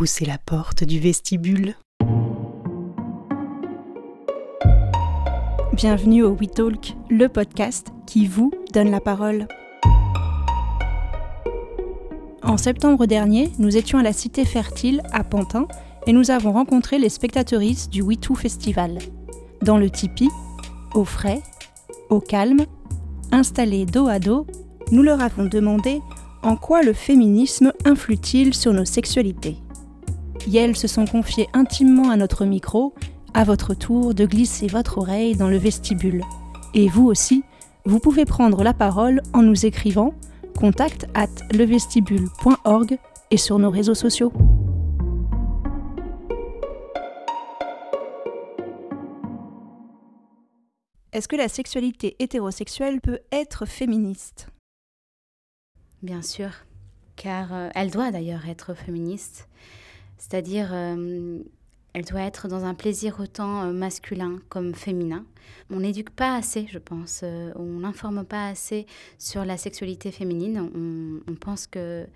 poussez la porte du vestibule. Bienvenue au We Talk, le podcast qui vous donne la parole. En septembre dernier, nous étions à la Cité Fertile à Pantin et nous avons rencontré les spectatrices du WeToo Festival. Dans le tipi, au frais, au calme, installés dos à dos, nous leur avons demandé en quoi le féminisme influe-t-il sur nos sexualités. Elles se sont confiées intimement à notre micro à votre tour de glisser votre oreille dans le vestibule. Et vous aussi, vous pouvez prendre la parole en nous écrivant contact at levestibule.org et sur nos réseaux sociaux. Est-ce que la sexualité hétérosexuelle peut être féministe? Bien sûr, car euh, elle doit d'ailleurs être féministe, c'est-à-dire euh, elle doit être dans un plaisir autant euh, masculin comme féminin. On n'éduque pas assez, je pense, euh, on n'informe pas assez sur la sexualité féminine. On, pense que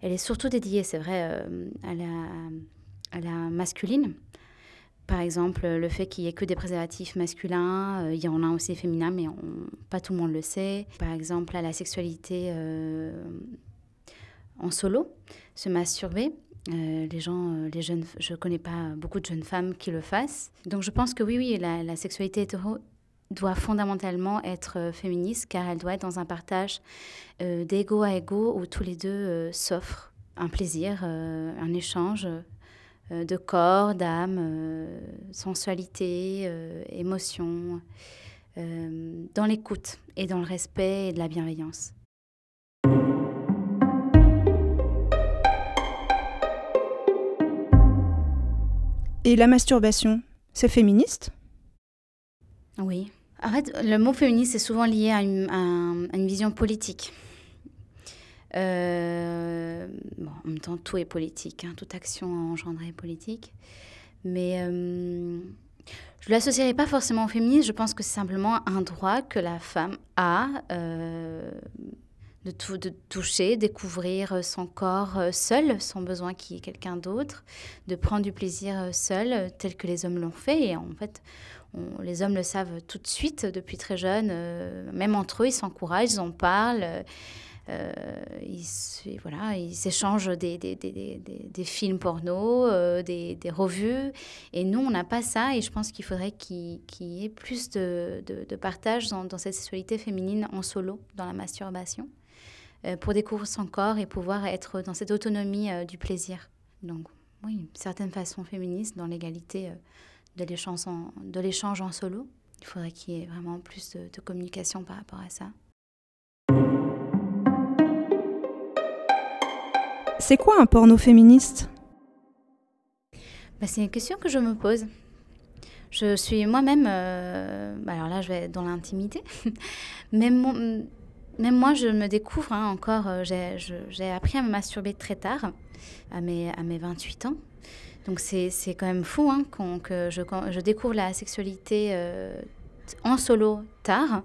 elle est surtout dédiée, c'est vrai, à, la, à la masculine. Par exemple, le fait qu'il n'y ait que des préservatifs masculins, il y en a aussi féminins, mais pas tout le monde le sait. Par exemple, à la sexualité en solo, se masturber. Euh, les gens, euh, les jeunes, je connais pas beaucoup de jeunes femmes qui le fassent. Donc je pense que oui, oui, la, sexualité hétéro doit fondamentalement être euh, féministe car elle doit être dans un partage d'ego à ego où tous les deux s'offrent un plaisir, un échange de corps, d'âme, sensualité, émotion, dans l'écoute et dans le respect et de la bienveillance. Et la masturbation, c'est féministe? Oui. En fait, le mot féministe est souvent lié à une, vision politique. Euh, en même temps, tout est politique, hein. toute action engendrée est politique. Mais euh, je ne l'associerai pas forcément au féminisme, je pense que c'est simplement un droit que la femme a euh, de, tout, de toucher, découvrir euh, son corps euh, seul, sans besoin qu'il y ait quelqu'un d'autre, de prendre du plaisir euh, seul, tel que les hommes l'ont fait. Et en fait, les hommes le savent tout de suite, depuis très jeune, même entre eux, ils s'encouragent, ils en parlent. ils, voilà, ils s'échangent des, des, des, des, films porno, des, revues. Et nous, on n'a pas ça. Et je pense qu'il faudrait qu'il y ait plus de, de partage dans, cette sexualité féminine en solo, dans la masturbation. Euh, pour découvrir son corps et pouvoir être dans cette autonomie euh, du plaisir. Donc oui, une certaine façon féministe dans l'égalité euh, de l'échange en, solo. Il faudrait qu'il y ait vraiment plus de, communication par rapport à ça. C'est quoi un porno féministe? Bah, C'est une question que je me pose. Je suis moi-même, bah, alors là je vais dans l'intimité, mais mon, même moi, je me découvre hein, encore. Euh, j'ai appris à me masturber très tard, à mes, à mes 28 ans. Donc c'est quand même fou hein, que je, je, découvre la sexualité euh, en solo tard.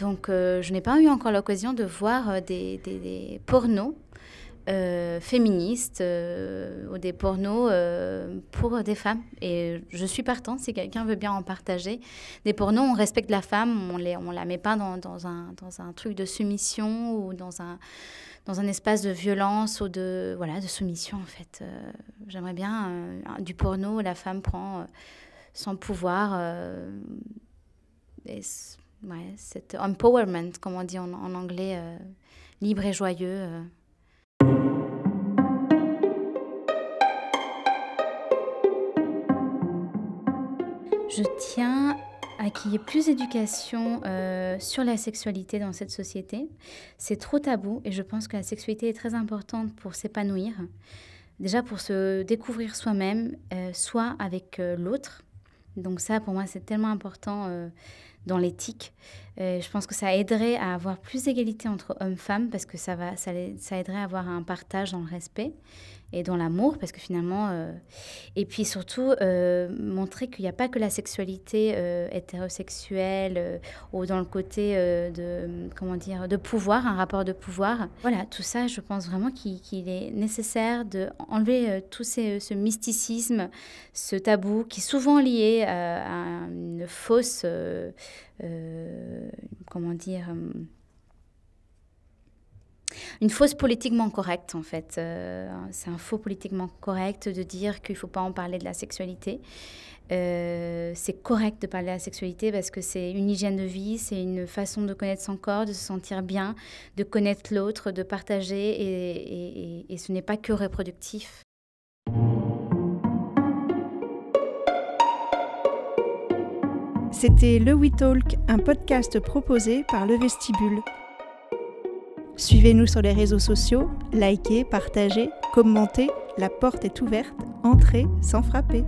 Donc euh, je n'ai pas eu encore l'occasion de voir des, des, des pornos euh, féministes euh, ou des pornos euh, pour des femmes. Et je suis partante si quelqu'un veut bien en partager. Des pornos, on respecte la femme, on ne on la met pas dans, dans, un, dans un truc de soumission ou dans un, dans un espace de violence ou de, voilà, de soumission en fait. J'aimerais bien du porno où la femme prend son pouvoir. ouais, cet empowerment, comme on dit en, en anglais, libre et joyeux. Je tiens à qu'il y ait plus d'éducation euh, sur la sexualité dans cette société. C'est trop tabou et je pense que la sexualité est très importante pour s'épanouir. Déjà pour se découvrir soi-même, euh, soit avec euh, l'autre. Donc ça, pour moi, c'est tellement important dans l'éthique. Je pense que ça aiderait à avoir plus d'égalité entre hommes-femmes parce que ça, va, ça, aiderait à avoir un partage dans le respect et dans l'amour, parce que finalement, euh, et puis surtout euh, montrer qu'il n'y a pas que la sexualité euh, hétérosexuelle ou dans le côté de comment dire de pouvoir, un rapport de pouvoir. Voilà, tout ça, je pense vraiment qu'il est nécessaire de enlever tout ce mysticisme, ce tabou qui est souvent lié à, une fausse, comment dire une fausse politiquement correcte en fait. Euh, c'est un faux politiquement correct de dire qu'il ne faut pas en parler de la sexualité. Euh, c'est correct de parler de la sexualité parce que c'est une hygiène de vie, c'est une façon de connaître son corps, de se sentir bien, de connaître l'autre, de partager et, et ce n'est pas que reproductif. C'était Le We Talk, un podcast proposé par Le Vestibule. Suivez-nous sur les réseaux sociaux, likez, partagez, commentez, la porte est ouverte, entrez sans frapper.